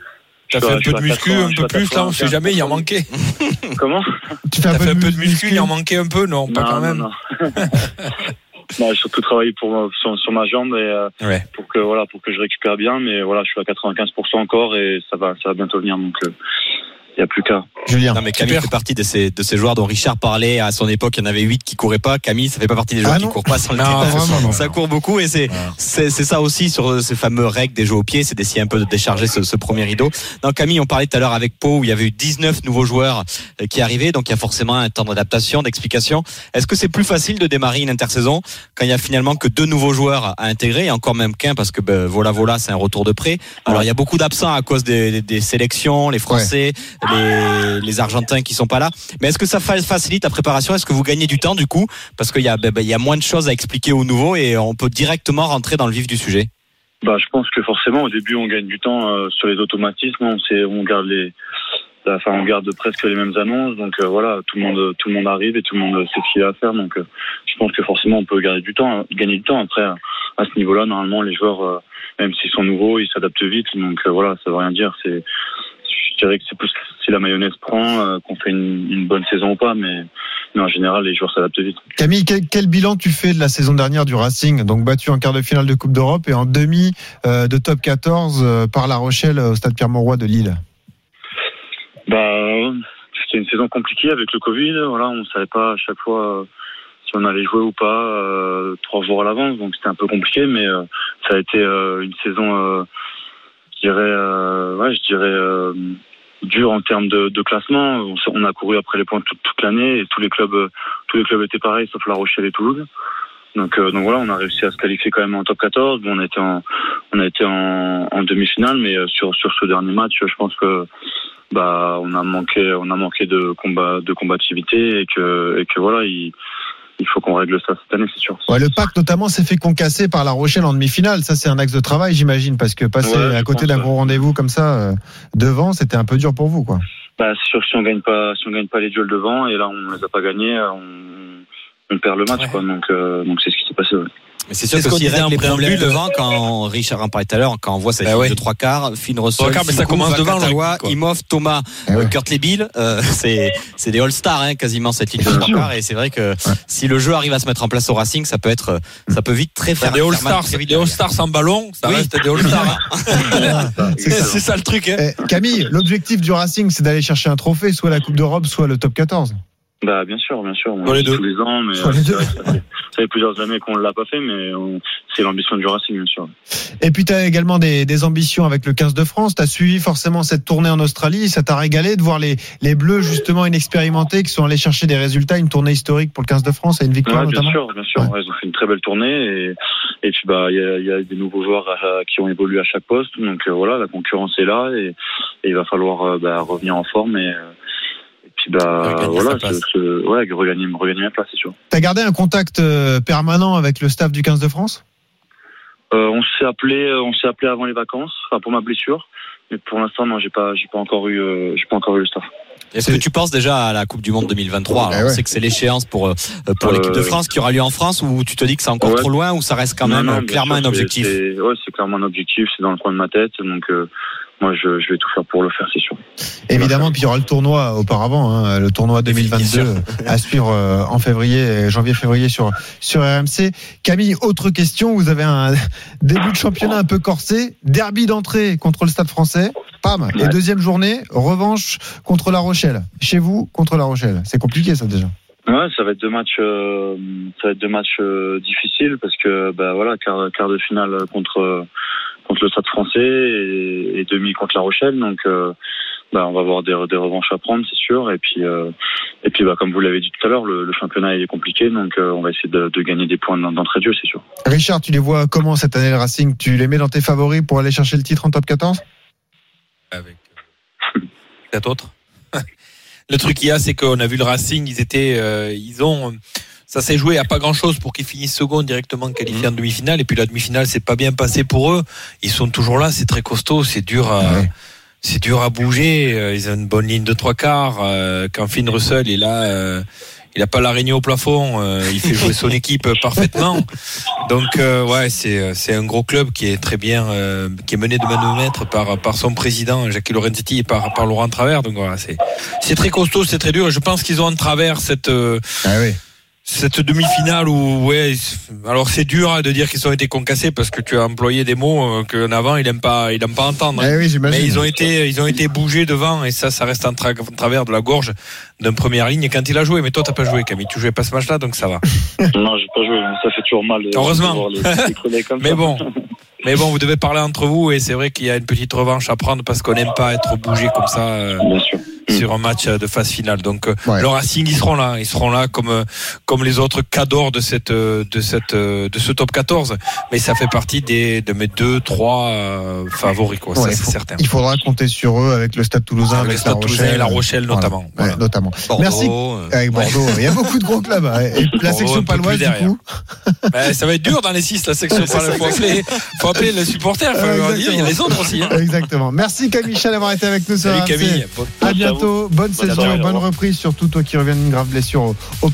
T'as fait un peu de muscu, 80, un peu plus là, on sait 95%. jamais, il en manquait. Comment? Tu fais fait un peu de muscu, il en manquait un peu, non, pas Non, quand non, même. non. Non, j'ai surtout travaillé pour euh, sur, sur ma jambe et euh, Ouais. pour que voilà pour que je récupère bien, mais voilà, je suis à 95% encore et ça va ça va bientôt venir donc il y a plus qu'à. Julien. Non, mais Camille Super. fait partie de ces, de ces joueurs dont Richard parlait à son époque. Il y en avait 8 qui couraient pas. Camille, ça fait pas partie des joueurs Ah qui courent pas sur le Non, non. Ça court beaucoup et c'est, c'est, c'est ça aussi sur ces fameux règles des jeux au pied. C'est d'essayer un peu de décharger ce, ce premier rideau. Non, Camille, on parlait tout à l'heure avec Pau où il y avait eu 19 nouveaux joueurs euh, qui arrivaient. Donc il y a forcément un temps d'adaptation, d'explication. Est-ce que c'est plus facile de démarrer une intersaison quand il y a finalement que deux nouveaux joueurs à intégrer et encore même qu'un parce que ben, voilà, voilà, c'est un retour de prêt. Alors il y a beaucoup d'absents à cause des, des- des sélections, les Français, les, Argentins qui sont pas là. Mais est-ce que ça fa- facilite la préparation? Est-ce que vous gagnez du temps du coup? Parce qu'il y a, ben, ben, moins de choses à expliquer aux nouveaux et on peut directement rentrer dans le vif du sujet. Bah je pense que forcément au début on gagne du temps euh, sur les automatismes, on garde les enfin on garde presque les mêmes annonces. Donc euh, voilà tout le monde tout le monde arrive et tout le monde sait ce qu'il a à faire. Donc euh, je pense que forcément on peut garder du temps gagner du temps. Après à, ce niveau-là normalement les joueurs même s'ils sont nouveaux ils s'adaptent vite. Donc voilà ça veut rien dire dirais que c'est plus si la mayonnaise prend euh, qu'on fait une, une bonne saison ou pas mais mais en général les joueurs s'adaptent vite Camille, quel, quel bilan tu fais de la saison dernière du Racing? Donc battu en quart de finale de Coupe d'Europe et en demi euh, de top 14 euh, par La Rochelle au stade Pierre-Mauroy de Lille. Bah, c'était une saison compliquée avec le Covid. Voilà, on savait pas à chaque fois si on allait jouer ou pas trois jours à l'avance, donc c'était un peu compliqué. Mais ça a été une saison je dirais, ouais, je dirais dur en termes de, de classement. On, a couru après les points toute, toute l'année et tous les clubs, tous les clubs étaient pareils, sauf La Rochelle et Toulouse. Donc, euh, donc voilà, on a réussi à se qualifier quand même en top 14. Bon, on été en, on a été en, en demi-finale, mais euh, sur sur ce dernier match, je pense que bah on a manqué, on a manqué de combat, de combativité et que et que voilà, il, il faut qu'on règle ça cette année, c'est sûr. Ouais, le pack notamment s'est fait concasser par La Rochelle en demi-finale. Ça, c'est un axe de travail, j'imagine, parce que passer Ouais, à côté d'un gros rendez-vous comme ça euh, devant, c'était un peu dur pour vous, quoi. Bah, c'est sûr que si on gagne pas, si on gagne pas les duels devant, et là on les a pas gagnés, on, on perd le match, Ouais. quoi. Donc, euh, donc c'est ce qui s'est passé. Mais c'est sûr que qu'on s'il disait règle en les problèmes devant, quand Richard en parlait tout à l'heure, quand on voit cette Bah ligne ouais. de trois quarts, Finn Russell, Trois quarts, mais ça commence devant. Imhoff, Thomas, Eh ouais. euh, Kurt Lebil, euh, c'est c'est des All-Stars hein, quasiment cette ligne de trois quarts et c'est vrai que si le jeu arrive à se mettre en place au Racing, ça peut être ça peut vite très faire Des All-Stars, des All-Stars sans ballon, ça Oui. reste des All-Stars. hein. Ça. c'est ça le truc. Hein. Eh, Camille, l'objectif du Racing, c'est d'aller chercher un trophée, soit la Coupe d'Europe, soit le top 14. Bah, bien sûr, bien sûr. On les deux. tous les ans, mais les euh, deux. ça fait, ça fait plusieurs années qu'on l'a pas fait, mais on- c'est l'ambition du Racing, bien sûr. Et puis, tu as également des, des ambitions avec le 15 de France. Tu as suivi forcément cette tournée en Australie. Ça t'a régalé de voir les, les Bleus, justement, inexpérimentés, qui sont allés chercher des résultats, une tournée historique pour le 15 de France et une victoire, Ouais, bien notamment. sûr, bien sûr. Ouais. Ouais, ils ont fait une très belle tournée et, et puis bah il y a, y a des nouveaux joueurs euh, qui ont évolué à chaque poste. Donc euh, voilà, la concurrence est là et, et il va falloir euh, bah, revenir en forme et, euh, et puis bah Regagner voilà, sa place. se- se- ouais, regagner, regagner ma place, c'est sûr. Tu as gardé un contact euh, permanent avec le staff du 15 de France? Euh, on s'est appelé, euh, on s'est appelé avant les vacances, enfin pour ma blessure. Mais pour l'instant, non, j'ai pas, j'ai pas encore eu, euh, j'ai pas encore eu le staff. Est-ce que tu penses déjà à la Coupe du Monde 2023 Alors, Eh On ouais. sait que c'est l'échéance pour euh, pour l'équipe de France qui aura lieu en France ou tu te dis que c'est encore Ouais. trop loin ou ça reste quand Non, même non, clairement sûr, un objectif? Ouais, c'est clairement un objectif, c'est dans le coin de ma tête. Donc euh, moi, je, je vais tout faire pour le faire, c'est sûr. Évidemment, puis il y aura le tournoi auparavant, hein, le tournoi 2022 à suivre euh, en février, janvier-février sur sur RMC. Camille, autre question, vous avez un début de championnat un peu corsé, derby d'entrée contre le Stade Français, pam, et Ouais. deuxième journée, revanche contre La Rochelle. Chez vous, contre La Rochelle. C'est compliqué ça déjà. Ouais, ça va être deux matchs, euh, ça va être deux matchs euh, difficiles parce que bah voilà, quart, quart de finale contre contre le Stade Français et, et demi contre La Rochelle, donc euh, bah on va avoir des, des revanches à prendre, c'est sûr. Et puis euh, et puis bah comme vous l'avez dit tout à l'heure, le, le championnat il est compliqué, donc euh, on va essayer de, de gagner des points d'entrée de jeu, c'est sûr. Richard, tu les vois comment cette année le Racing? Tu les mets dans tes favoris pour aller chercher le titre en top 14 Avec quatre autres. le truc qu'il y a, c'est qu'on a vu le Racing, ils étaient, euh, ils ont, ça s'est joué à pas grand chose pour qu'ils finissent second directement qualifiés en demi-finale. Et puis la demi-finale, c'est pas bien passé pour eux. Ils sont toujours là, c'est très costaud, c'est dur à, Ouais. c'est dur à bouger. Euh, Ils ont une bonne ligne de trois quarts. Euh, Quand Finn Russell est là, euh, il a pas l'araignée au plafond. euh, il fait jouer son équipe parfaitement. Donc euh, ouais, c'est c'est un gros club qui est très bien, euh, qui est mené de main de maître par par son président Jacques Lorenzetti et par par Laurent Travers. Donc voilà, c'est c'est très costaud, c'est très dur. Je pense qu'ils ont en travers cette Ah oui. Cette demi-finale où ouais alors c'est dur hein, de dire qu'ils ont été concassés parce que tu as employé des mots euh, qu'en avant il aime pas il aime pas entendre Eh oui, mais ils ont été ils ont été bougés devant et ça ça reste en, tra- en travers de la gorge d'un première ligne quand il a joué mais toi t'as pas joué Camille tu jouais pas ce match là donc ça va non, j'ai pas joué, mais ça fait toujours mal. de- Heureusement. de voir les- les crevés comme mais ça. bon mais bon vous devez parler entre vous et c'est vrai qu'il y a une petite revanche à prendre parce qu'on n'aime pas être bougé comme ça euh, Bien sûr. sur un match de phase finale. Donc euh, Ouais. le Racing ils seront là, ils seront là comme euh, comme les autres cadors de cette euh, de cette euh, de ce top 14, mais ça fait partie des de mes deux trois euh, favoris quoi, Ouais, ça c'est certain. Il faudra compter sur eux avec le Stade Toulousain, Avec avec, le Stade la Toulousain Rochelle, et La Rochelle Voilà. notamment. Ouais, Voilà. notamment. Bordeaux, Merci. euh, Avec Bordeaux, il y a beaucoup de gros clubs. hein. Et la section paloise, du coup. Ben, ça va être dur dans les six la section. faut appeler faut appeler les supporters, faut leur dire, il y a les autres aussi. Hein. Exactement. Merci Camille Michel d'avoir été avec nous Salut. Camille. À bientôt, bonne saison, bonne reprise, surtout toi qui reviens d'une grave blessure au, au.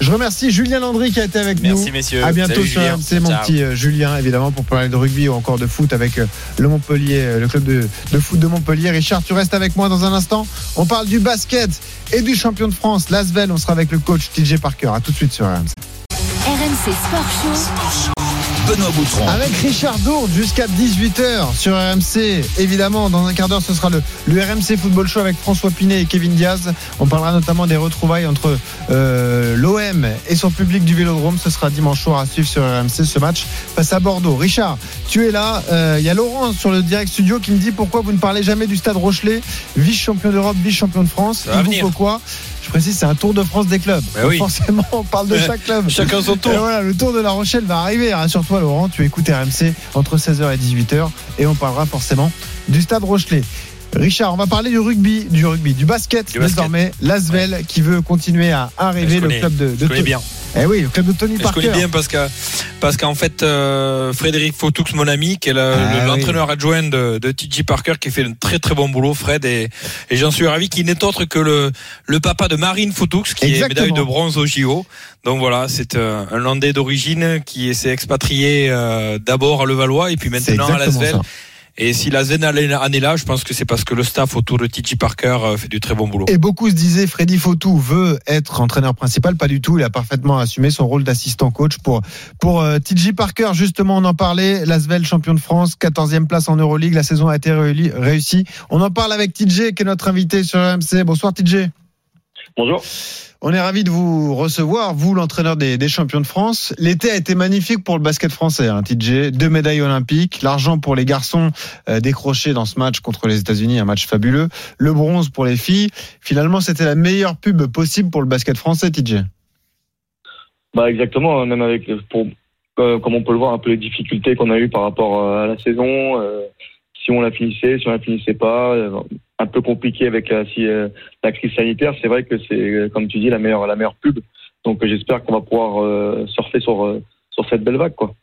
Je remercie Julien Landry qui a été avec Merci nous. messieurs. À bientôt Salut, sur Julien. RMC, mon Ciao. petit euh, Julien, évidemment, pour parler de rugby ou encore de foot avec euh, le Montpellier, euh, le club de, de foot de Montpellier. Richard, tu restes avec moi dans un instant. On parle du basket et du champion de France, Lasvel. On sera avec le coach TJ Parker. À tout de suite sur RMC. RMC Sport Show. Benoît Boutron. Avec Richard Dourde jusqu'à 18h sur RMC. Évidemment, dans un quart d'heure, ce sera le, le RMC Football Show avec François Pinet et Kevin Diaz. On parlera notamment des retrouvailles entre euh, l'OM et son public du Vélodrome. Ce sera dimanche soir à suivre sur RMC ce match face à Bordeaux. Richard, tu es là. Euh, Il y a Laurent sur le direct studio qui me dit pourquoi vous ne parlez jamais du Stade Rochelet, vice-champion d'Europe, vice-champion de France. Ça Il vous faut quoi? Précise, c'est un Tour de France des clubs. Bah oui. Forcément, on parle de chaque club. Chacun son tour. Et voilà, le tour de la Rochelle va arriver. Rassure-toi, Laurent, tu écoutes RMC entre 16h et 18h et on parlera forcément du stade Rochelet. Richard, on va parler du rugby, du rugby, du basket, Du basket. désormais. L'Asvel qui veut continuer à Je arriver le connais, club de, de je bien. Eh oui, le club de Tony Je Parker. connais bien parce que parce qu'en fait euh, Frédéric Fautoux, mon ami, qui est le- Ah oui. l'entraîneur adjoint de, de TJ Parker, qui fait un très très bon boulot, Fred, et, et j'en suis ravi, qui n'est autre que le le papa de Marine Fautoux, qui Exactement. est médaille de bronze au JO. Donc voilà, c'est euh, un Landais d'origine qui s'est expatrié euh, d'abord à Levallois et puis maintenant à Lasvel. Et si Lasvel en est là, je pense que c'est parce que le staff autour de TJ Parker euh, fait du très bon boulot. Et beaucoup se disaient Freddy Fautou veut être entraîneur principal, pas du tout. Il a parfaitement assumé son rôle d'assistant coach pour pour euh, TJ Parker. Justement, on en parlait. L'Asvel champion de France, 14e place en Euroleague. La saison a été réussie. On en parle avec TJ, qui est notre invité sur RMC. Bonsoir TJ. Bonjour. On est ravi de vous recevoir, vous l'entraîneur des, champions de France. L'été a été magnifique pour le basket français, hein, TJ. Deux médailles olympiques, l'argent pour les garçons euh, décroché dans ce match contre les États-Unis, un match fabuleux. Le bronze pour les filles. Finalement, c'était la meilleure pub possible pour le basket français, TJ. Bah exactement, même avec pour euh, comme on peut le voir un peu les difficultés qu'on a eues par rapport euh, à la saison. euh, si on la finissait, si on la finissait pas, euh, un peu compliqué avec la, si, euh, la crise sanitaire. C'est vrai que c'est euh, comme tu dis la meilleure la meilleure pub. Donc j'espère qu'on va pouvoir surfer sur sur cette belle vague quoi.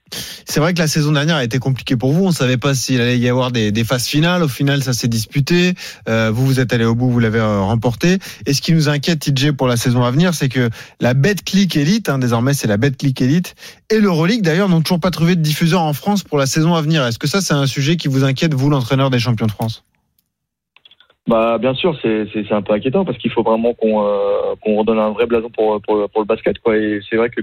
C'est vrai que la saison dernière a été compliquée pour vous. On ne savait pas s'il allait y avoir des, des phases finales. Au final, ça s'est disputé. Euh, vous, vous êtes allé au bout, vous l'avez euh, remporté. Et ce qui nous inquiète, TJ, pour la saison à venir, c'est que la Betclic Elite, hein, désormais c'est la Betclic Elite, et l'Euroleague d'ailleurs n'ont toujours pas trouvé de diffuseur en France pour la saison à venir. Est-ce que ça, c'est un sujet qui vous inquiète, vous, l'entraîneur des champions de France? Bah bien sûr, c'est un peu inquiétant parce qu'il faut vraiment qu'on euh, redonne un vrai blason pour pour pour le basket quoi. Et c'est vrai que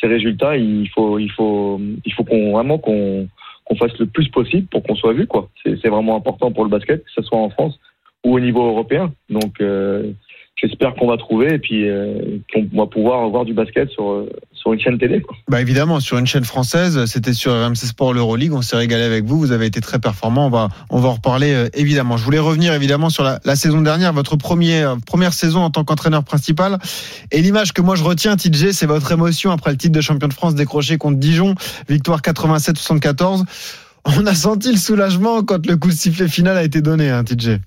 ces résultats, il faut il faut il faut qu'on vraiment qu'on qu'on fasse le plus possible pour qu'on soit vu quoi. C'est vraiment important pour le basket, que ce soit en France ou au niveau européen. Donc euh, j'espère qu'on va trouver et puis euh, qu'on va pouvoir voir du basket sur sur une chaîne télé. Quoi. Bah évidemment, sur une chaîne française, c'était sur RMC Sport l'Euroleague, on s'est régalé avec vous, vous avez été très performant, on va, on va en reparler euh, évidemment. Je voulais revenir évidemment sur la, la saison dernière, votre premier, euh, première saison en tant qu'entraîneur principal. Et l'image que moi je retiens, TJ, c'est votre émotion après le titre de champion de France décroché contre Dijon, victoire 87-74. On a senti le soulagement quand le coup de sifflet final a été donné, hein, TJ.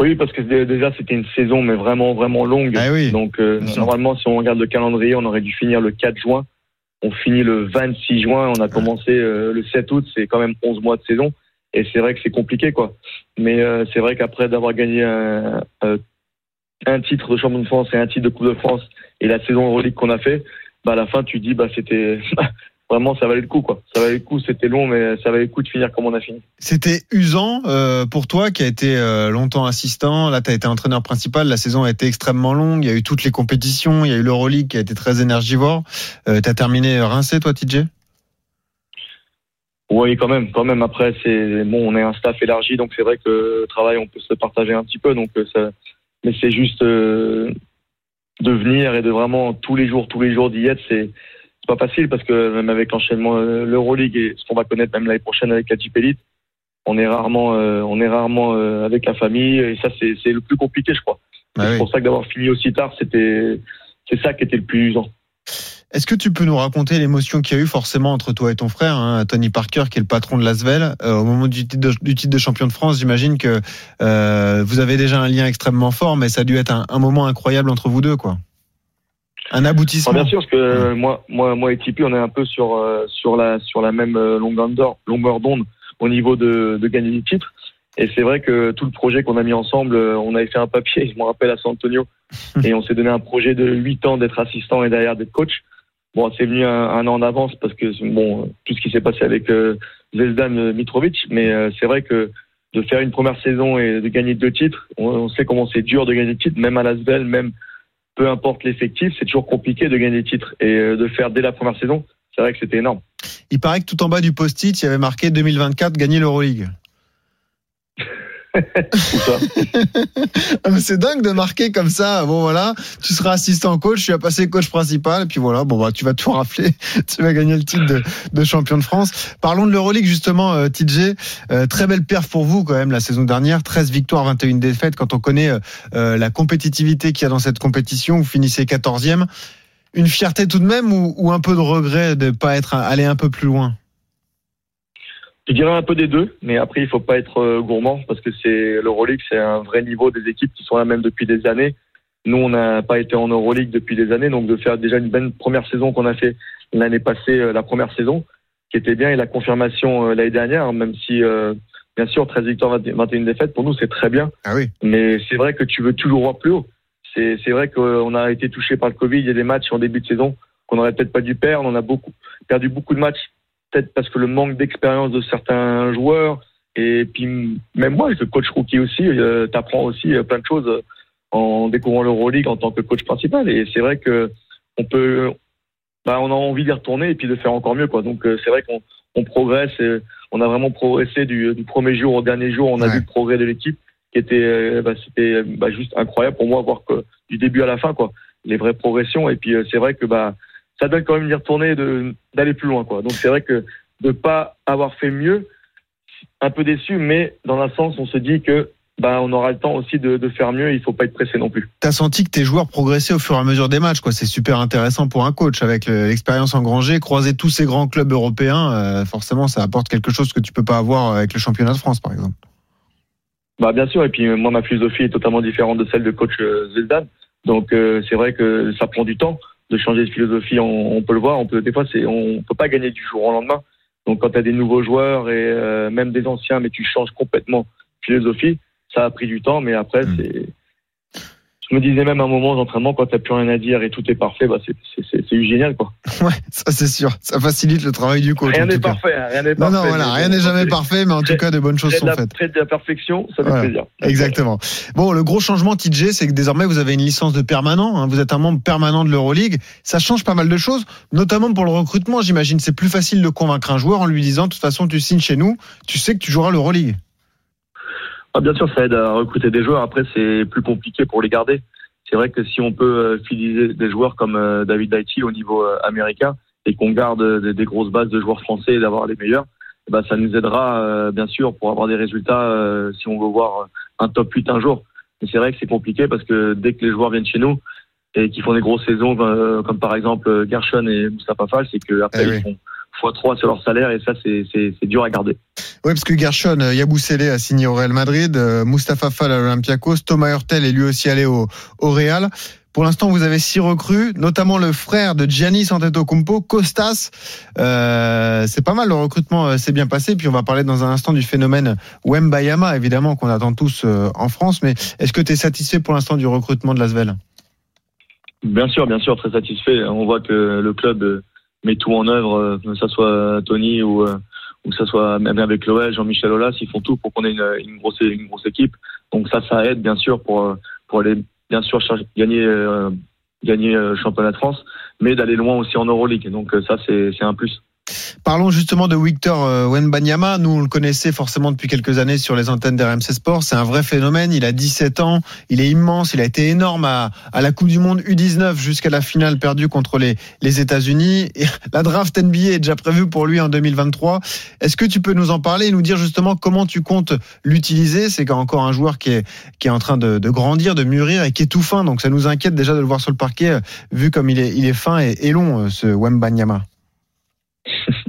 Oui, parce que dé- déjà c'était une saison mais vraiment vraiment longue. Ah oui, Donc euh, normalement si on regarde le calendrier, on aurait dû finir le 4 juin. On finit le 26 juin, on a commencé euh, le 7 août, c'est quand même 11 mois de saison et c'est vrai que c'est compliqué quoi. Mais euh, c'est vrai qu'après d'avoir gagné un, un titre de champion de France et un titre de Coupe de France et la saison Euroleague qu'on a fait, bah à la fin tu dis bah c'était vraiment ça valait le coup quoi. Ça valait le coup, c'était long mais ça valait le coup de finir comme on a fini. C'était usant euh, pour toi qui a été euh, longtemps assistant. Là, tu as été entraîneur principal. La saison a été extrêmement longue. Il y a eu toutes les compétitions. Il y a eu l'Euroleague qui a été très énergivore. Euh, tu as terminé rincé, toi, TJ Oui, quand même, quand même. Après, c'est bon, on est un staff élargi, donc c'est vrai que le travail, on peut se partager un petit peu. Donc, euh, ça, mais c'est juste euh, de venir et de vraiment tous les jours, tous les jours d'y être, c'est pas facile parce que même avec l'enchaînement euh, l'Euroleague et ce qu'on va connaître même l'année prochaine avec la Jeep Elite, on est rarement, euh, on est rarement euh, avec la famille et ça, c'est c'est le plus compliqué, je crois. Bah c'est oui. pour ça que d'avoir fini aussi tard, c'était, c'est ça qui était le plus usant. Est-ce que tu peux nous raconter l'émotion qu'il y a eu forcément entre toi et ton frère, hein, Tony Parker, qui est le patron de l'Asvel, euh, au moment du titre, de, du titre de champion de France J'imagine que vous avez déjà un lien extrêmement fort, mais ça a dû être un, un moment incroyable entre vous deux, quoi. Un aboutissement. Alors, bien sûr, parce que moi, moi, moi et Tipeee, on est un peu sur euh, sur la sur la même euh, longueur d'onde au niveau de, de gagner du titre. Et c'est vrai que tout le projet qu'on a mis ensemble, euh, on avait fait un papier, je me rappelle à San Antonio, et on s'est donné un projet de 8 ans d'être assistant et derrière d'être coach. Bon, c'est venu un, un an en avance parce que bon, tout ce qui s'est passé avec euh, Zvezdan Mitrovic, mais euh, c'est vrai que de faire une première saison et de gagner deux titres, on, on sait comment c'est dur de gagner des titres, même à Lasvel, même peu importe l'effectif, c'est toujours compliqué de gagner des titres. Et euh, de faire dès la première saison, c'est vrai que c'était énorme. Il paraît que tout en bas du post-it, il y avait marqué 2024 gagner l'Euroleague. Ah, c'est dingue de marquer comme ça. Bon voilà, tu seras assistant coach, tu vas passer coach principal, et puis voilà, bon bah tu vas tout rafler, tu vas gagner le titre de, champion de France. Parlons de l'Euroleague justement, euh, TJ. Euh, très belle perf pour vous quand même la saison dernière, 13 victoires, 21 défaites. Quand on connaît euh, la compétitivité qu'il y a dans cette compétition, vous finissez 14e. Une fierté tout de même ou, ou un peu de regret de pas être allé un peu plus loin? Je dirais un peu des deux, mais après il faut pas être euh, gourmand parce que c'est l'Euroleague, c'est un vrai niveau des équipes qui sont là même depuis des années. Nous, on n'a pas été en Euroleague depuis des années, donc de faire déjà une bonne première saison qu'on a fait l'année passée, euh, la première saison, qui était bien, et la confirmation euh, l'année dernière, hein, même si euh, bien sûr 13 victoires, 20 21 défaites, pour nous c'est très bien. Ah oui. Mais c'est vrai que tu veux toujours voir plus haut. C'est c'est vrai qu'on a été touché par le Covid. Il y a des matchs en début de saison qu'on n'aurait peut-être pas dû perdre. On a beaucoup perdu beaucoup de matchs, peut-être parce que le manque d'expérience de certains joueurs. Et puis même moi, je coach rookie aussi, euh, t'apprends aussi euh, plein de choses euh, en découvrant l'Euroleague en tant que coach principal. Et c'est vrai que on peut, bah, on a envie d'y retourner et puis de faire encore mieux, quoi. Donc euh, c'est vrai qu'on on progresse. Et on a vraiment progressé du, du premier jour au dernier jour. On a Ouais. vu le progrès de l'équipe qui était, bah, c'était bah, juste incroyable pour moi voir que du début à la fin, quoi, les vraies progressions. Et puis c'est vrai que bah ça donne quand même d'y retourner, d'aller plus loin, quoi. Donc c'est vrai que de pas avoir fait mieux, un peu déçu, mais dans un sens, on se dit que bah on aura le temps aussi de, de faire mieux. Il faut pas être pressé non plus. T'as senti que tes joueurs progressaient au fur et à mesure des matchs, quoi. C'est super intéressant pour un coach avec le- l'expérience engrangée, croiser tous ces grands clubs européens. euh, forcément, ça apporte quelque chose que tu peux pas avoir avec le championnat de France, par exemple. Bah bien sûr, et puis euh, moi ma philosophie est totalement différente de celle de coach euh, Zvezdan. Donc euh, c'est vrai que ça prend du temps de changer de philosophie. On, on peut le voir, on peut des fois c'est on peut pas gagner du jour au lendemain. Donc quand tu as des nouveaux joueurs et euh, même des anciens, mais tu changes complètement de philosophie, ça a pris du temps, mais après Mm. c'est. Je me disais même à un moment d'entraînement quand t'as plus rien à dire et tout est parfait, bah c'est génial quoi. Ouais, ça c'est sûr. Ça facilite le travail du coach. Rien en n'est parfait, hein, rien n'est Non, parfait. non, voilà, mais rien n'est jamais parfait, mais en tout cas, de bonnes choses sont la- faites. près de la perfection, ça fait Voilà. plaisir. Exactement. Bon, le gros changement, TJ, c'est que désormais vous avez une licence de permanent. hein. Vous êtes un membre permanent de l'Euroleague. Ça change pas mal de choses, notamment pour le recrutement. J'imagine c'est plus facile de convaincre un joueur en lui disant de toute façon tu signes chez nous, tu sais que tu joueras l'Euroleague. Ah, bien sûr, ça aide à recruter des joueurs. Après, c'est plus compliqué pour les garder. C'est vrai que si on peut euh, fidéliser des joueurs comme euh, David Daiti au niveau euh, américain et qu'on garde des, des grosses bases de joueurs français et d'avoir les meilleurs, ben, ça nous aidera bien sûr pour avoir des résultats si on veut voir un top 8 un jour. Mais c'est vrai que c'est compliqué parce que dès que les joueurs viennent chez nous et qu'ils font des grosses saisons comme par exemple Gershon et Moustapha Fall, c'est que après Eh ils oui. font x3 sur leur salaire et ça c'est dur à garder. Oui, parce que Gershon euh, Yabusele a signé au Real Madrid, euh, Mustapha Fall à l'Olympiakos, Thomas Hurtel est lui aussi allé au, au Real. Pour l'instant, vous avez six recrues, notamment le frère de Giannis Antetokounmpo, Costas. Euh, c'est pas mal, le recrutement s'est bien passé. Puis on va parler dans un instant du phénomène Wembayama, évidemment, qu'on attend tous en France. Mais est-ce que tu es satisfait pour l'instant du recrutement de l'Asvel? Bien sûr, bien sûr, très satisfait. On voit que le club met tout en œuvre, euh, que ce soit Tony ou, euh, ou que ce soit même avec Loël, Jean-Michel Aulas, ils font tout pour qu'on ait une, grosse une grosse équipe. Donc ça, ça aide bien sûr pour euh, pour aller bien sûr gagner euh, gagner euh, championnat de France, mais d'aller loin aussi en Euroleague. Donc euh, ça, c'est un plus. Parlons justement de Victor euh, Wenbanyama. Nous, on le connaissait forcément depuis quelques années sur les antennes d'RMC Sport. C'est un vrai phénomène. Il a 17 ans. Il est immense. Il a été énorme à, la Coupe du Monde U19 jusqu'à la finale perdue contre les, États-Unis. La draft NBA est déjà prévue pour lui en 2023. Est-ce que tu peux nous en parler et nous dire justement comment tu comptes l'utiliser? C'est encore un joueur qui est, en train de, grandir, de mûrir et qui est tout fin. Donc ça nous inquiète déjà de le voir sur le parquet, euh, vu comme il est, il est fin et, et long, euh, ce Wembanyama.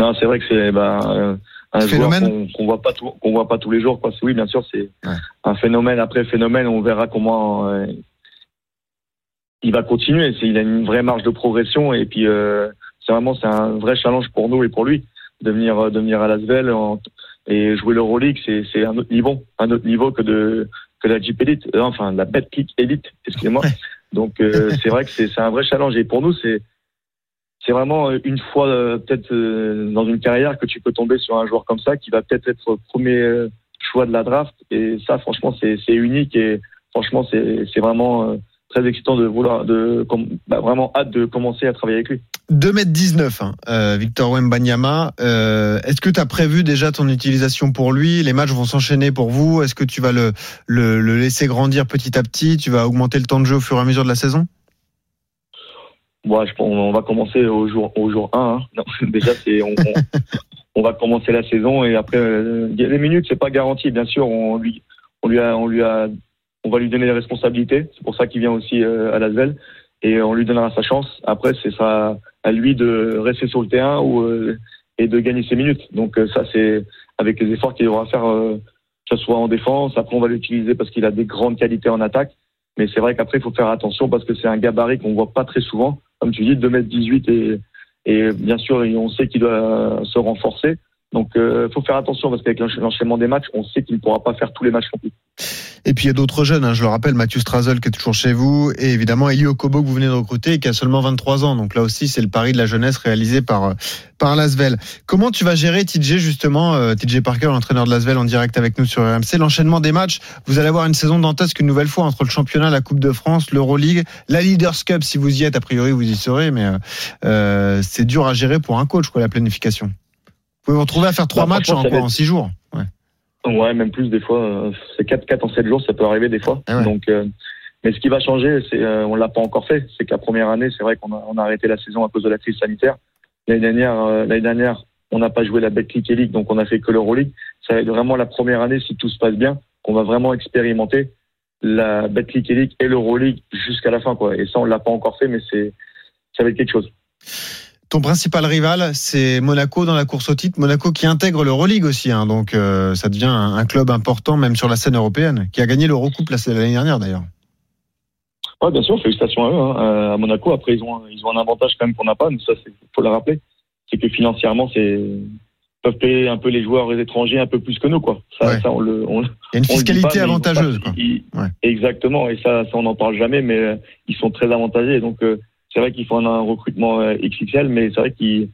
Non, c'est vrai que c'est bah, euh, un joueur Phénomène. qu'on qu'on voit pas qu'on voit pas tous les jours. Quoi. Oui, bien sûr, c'est Ouais. un phénomène après phénomène. On verra comment euh, il va continuer. Il a une vraie marge de progression et puis euh, c'est vraiment c'est un vrai challenge pour nous et pour lui de venir de venir à Lasvel et jouer l'Euroleague. C'est c'est un autre niveau, un autre niveau que de que la Jeep Elite, enfin la Betclic Elite, excusez-moi. Ouais. Donc c'est vrai que c'est c'est un vrai challenge et pour nous c'est c'est vraiment euh, une fois euh, peut-être euh, dans une carrière que tu peux tomber sur un joueur comme ça qui va peut-être être premier choix de la draft et ça franchement c'est unique et franchement c'est vraiment très excitant de vouloir, de bah, vraiment hâte de commencer à travailler avec lui. 2m19, hein, euh, Victor Wembanyama. Est-ce que tu as prévu déjà ton utilisation pour lui? Les matchs vont s'enchaîner pour vous. Est-ce que tu vas le, le, le laisser grandir petit à petit? Tu vas augmenter le temps de jeu au fur et à mesure de la saison? Bon, je, pense- on va commencer au jour au jour 1. Hein. Non, déjà, c'est on, on, on va commencer la saison et après euh, les minutes, c'est pas garanti. Bien sûr, on lui on lui a on lui a on va lui donner les responsabilités. C'est pour ça qu'il vient aussi euh, à Lasvel et on lui donnera sa chance. Après, c'est ça à lui de rester sur le terrain ou euh, et de gagner ses minutes. Donc ça, c'est avec les efforts qu'il devra faire, euh, que ce soit en défense. Après, on va l'utiliser parce qu'il a des grandes qualités en attaque. Mais c'est vrai qu'après, il faut faire attention parce que c'est un gabarit qu'on voit pas très souvent. Comme tu dis, 2m18 et, et bien sûr, on sait qu'il doit se renforcer. Donc, il faut faire attention parce qu'avec l'encha- l'enchaînement des matchs, on sait qu'il ne pourra pas faire tous les matchs. Et puis il y a d'autres jeunes, hein, je le rappelle, Mathieu Strazel qui est toujours chez vous, et évidemment Eli Okobo que vous venez de recruter et qui a seulement 23 ans. Donc là aussi, c'est le pari de la jeunesse réalisé par, euh, par Lasvel. Comment tu vas gérer TJ justement, euh, TJ Parker, l'entraîneur de Lasvel en direct avec nous sur RMC, l'enchaînement des matchs Vous allez avoir une saison dantesque une nouvelle fois entre le championnat, la Coupe de France, l'Euroleague, la Leaders Cup si vous y êtes, a priori vous y serez, mais euh, euh, c'est dur à gérer pour un coach, quoi, la planification. Pouvez vous retrouver à faire trois Bah, matchs en, quoi, six jours. Ouais. Ouais, même plus des fois. euh, C'est 4, 4 en 7 jours, ça peut arriver des fois. Ah ouais. Donc, euh, mais ce qui va changer, c'est euh, on l'a pas encore fait. C'est que la première année, c'est vrai qu'on a, on a arrêté la saison à cause de la crise sanitaire. L'année dernière, euh, l'année dernière, on n'a pas joué la Betclic League, donc on a fait que l'Euroleague. Ça va être vraiment la première année, si tout se passe bien, qu'on va vraiment expérimenter la Betclic League et l'Euroleague jusqu'à la fin, quoi. Et ça, on l'a pas encore fait, mais c'est ça va être quelque chose. Ton principal rival, c'est Monaco dans la course au titre. Monaco qui intègre l'Euroleague aussi, hein, donc euh, ça devient un, un club important même sur la scène européenne, qui a gagné l'Eurocoupe la- l'année dernière d'ailleurs. Ouais, bien sûr, félicitations à eux. Hein. Euh, À Monaco, après, ils ont, un- ils ont un avantage quand même qu'on n'a pas, mais ça, il faut le rappeler. C'est que financièrement, c'est ils peuvent payer un peu les joueurs étrangers un peu plus que nous, quoi. Ça, Ouais. ça on le, on, Il y a une fiscalité pas, avantageuse. pas- quoi. ils- Ouais. Exactement, et ça, ça, on n'en parle jamais, mais euh, ils sont très avantagés. Donc, euh, c'est vrai qu'ils font un, recrutement euh, XXL, mais c'est vrai qu'ils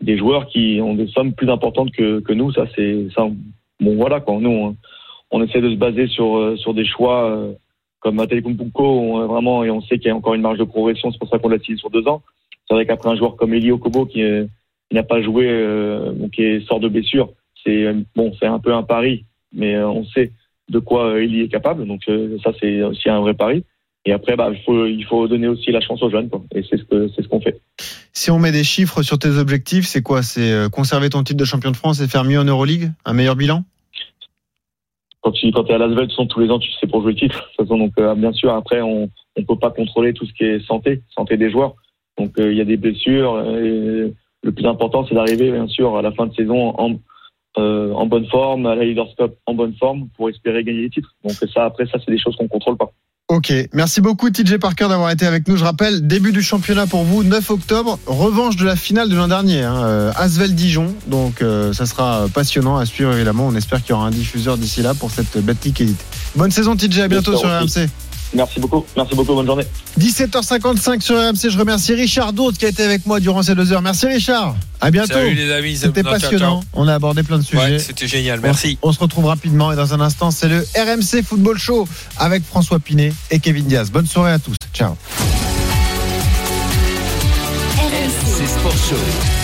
des joueurs qui ont des sommes plus importantes que, que nous. Ça, c'est ça. Bon, voilà, quoi. Nous, on, on essaie de se baser sur euh, sur des choix euh, comme Kumpuko, on, vraiment, et on sait qu'il y a encore une marge de progression. C'est pour ça qu'on l'a signé sur deux ans. C'est vrai qu'après un joueur comme Eli Okobo qui, n'a pas joué, euh, qui sort de blessure, c'est bon, c'est un peu un pari, mais on sait de quoi Eli est capable. Donc ça, c'est aussi un vrai pari. Et après, bah, il faut il faut donner aussi la chance aux jeunes, quoi. Et c'est ce qu'on fait. Si on met des chiffres sur tes objectifs, c'est quoi? C'est euh, conserver ton titre de champion de France et faire mieux en Euroleague? Un meilleur bilan? Quand tu quand es à Lasvel, tous les ans, tu sais pour jouer le titre. De toute façon, donc euh, bien sûr, après, on on peut pas contrôler tout ce qui est santé, santé des joueurs. Donc euh, il y a des blessures. Et le plus important, c'est d'arriver, bien sûr, à la fin de saison en euh, en bonne forme, à la Leaders Cup en bonne forme, pour espérer gagner les titres. Donc ça, après, ça, c'est des choses qu'on contrôle pas. Ok, merci beaucoup TJ Parker d'avoir été avec nous. Je rappelle, début du championnat pour vous, 9 octobre, revanche de la finale de l'an dernier, hein, euh, Asvel-Dijon. Donc euh, ça sera passionnant à suivre évidemment. On espère qu'il y aura un diffuseur d'ici là pour cette Betclic Elite. Bonne saison TJ, à bientôt sur. RMC. Merci beaucoup. Merci beaucoup. Bonne journée. 17h55 sur RMC, je remercie Richard D'autre qui a été avec moi durant ces deux heures. Merci Richard, à bientôt. Salut les amis. C'était Ciao, ciao. passionnant, on a abordé plein de sujets. Ouais, c'était génial. Merci. On se retrouve rapidement et dans un instant, c'est le RMC Football Show avec François Pinet et Kevin Diaz. Bonne soirée à tous. Ciao. RMC. Sport Show.